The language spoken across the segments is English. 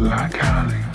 like honey.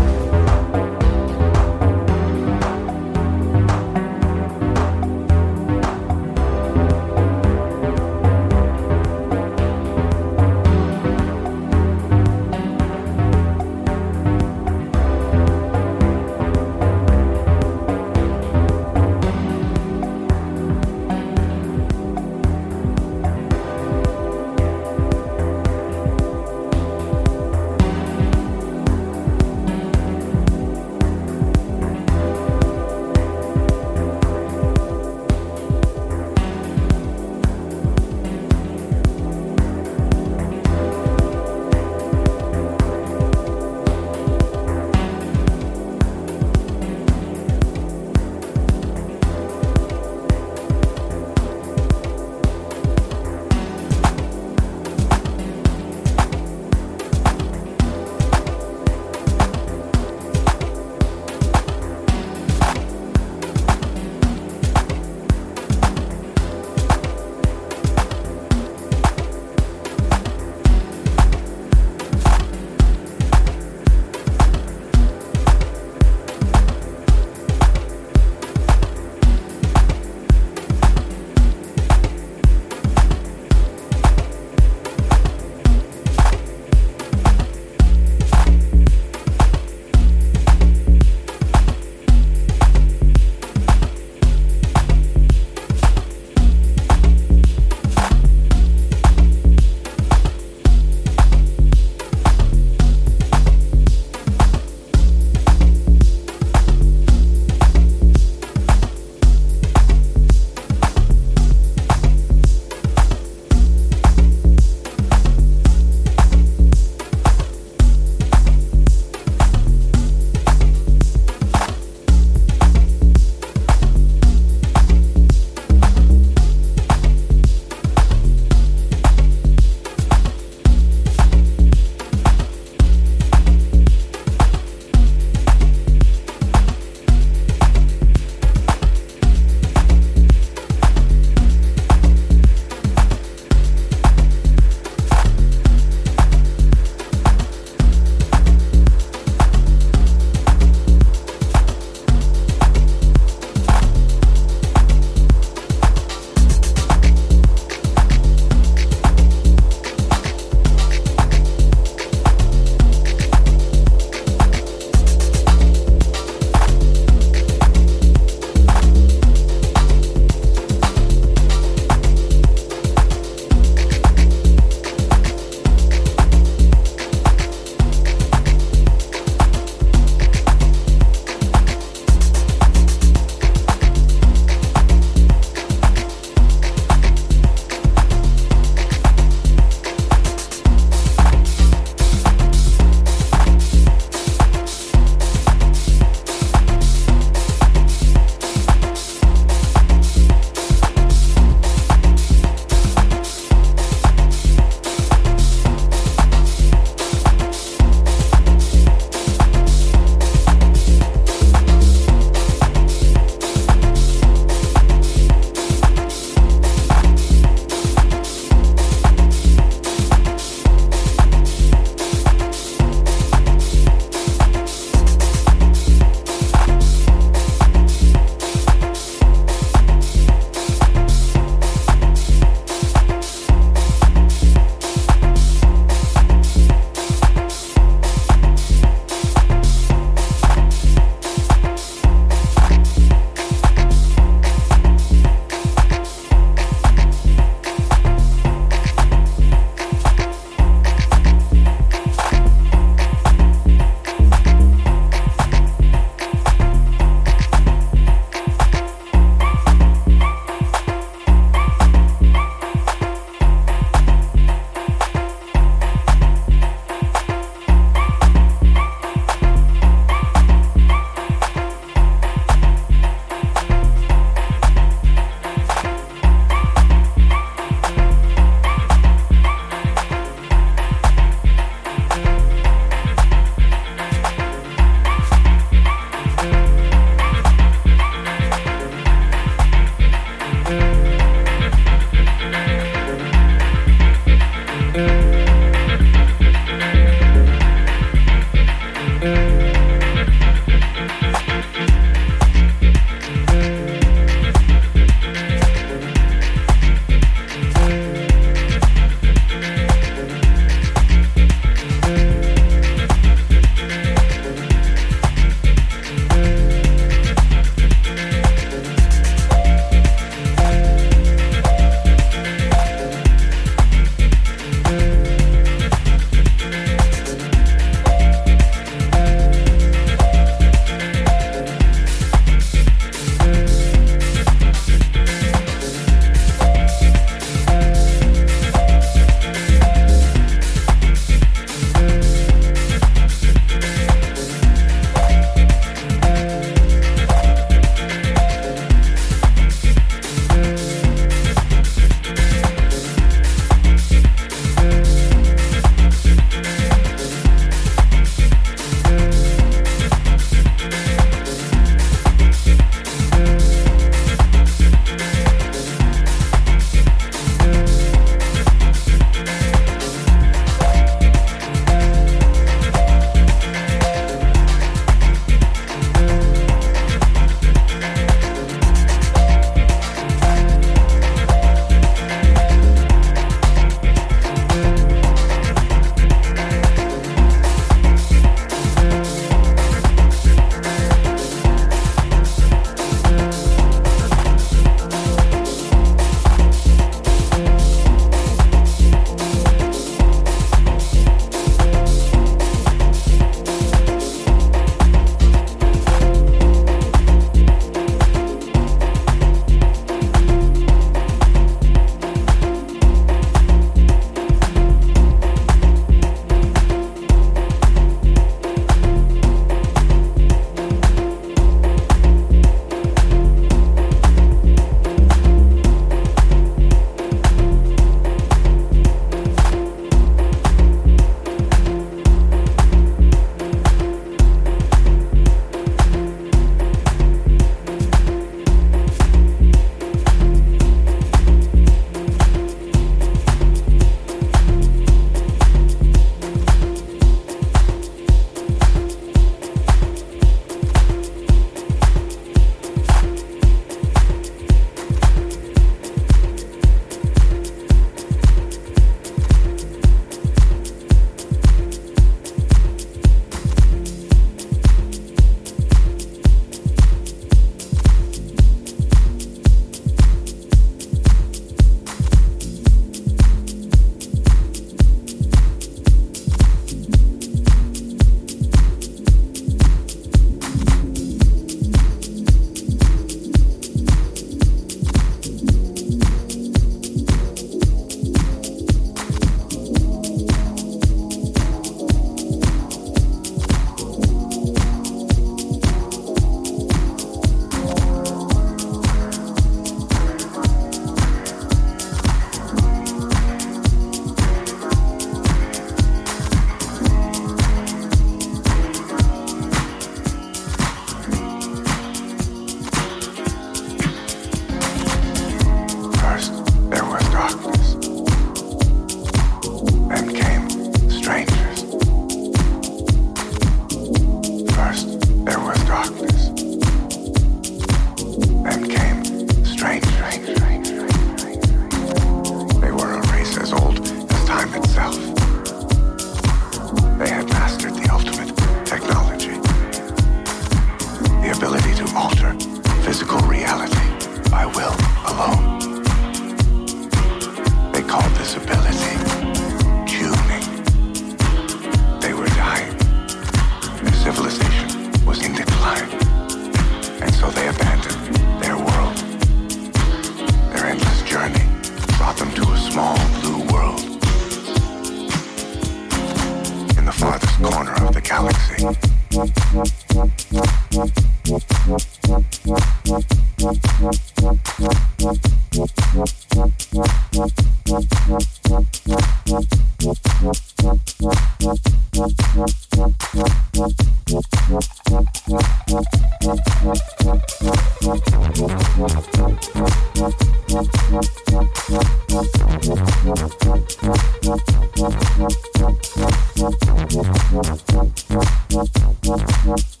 Thank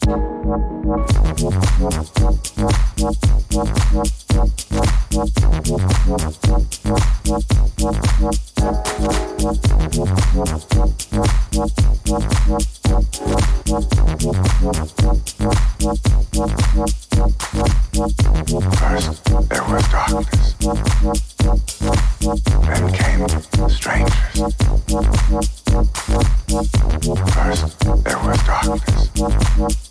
First, there was darkness.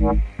Yeah.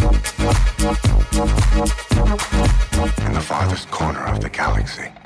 farthest corner of the galaxy.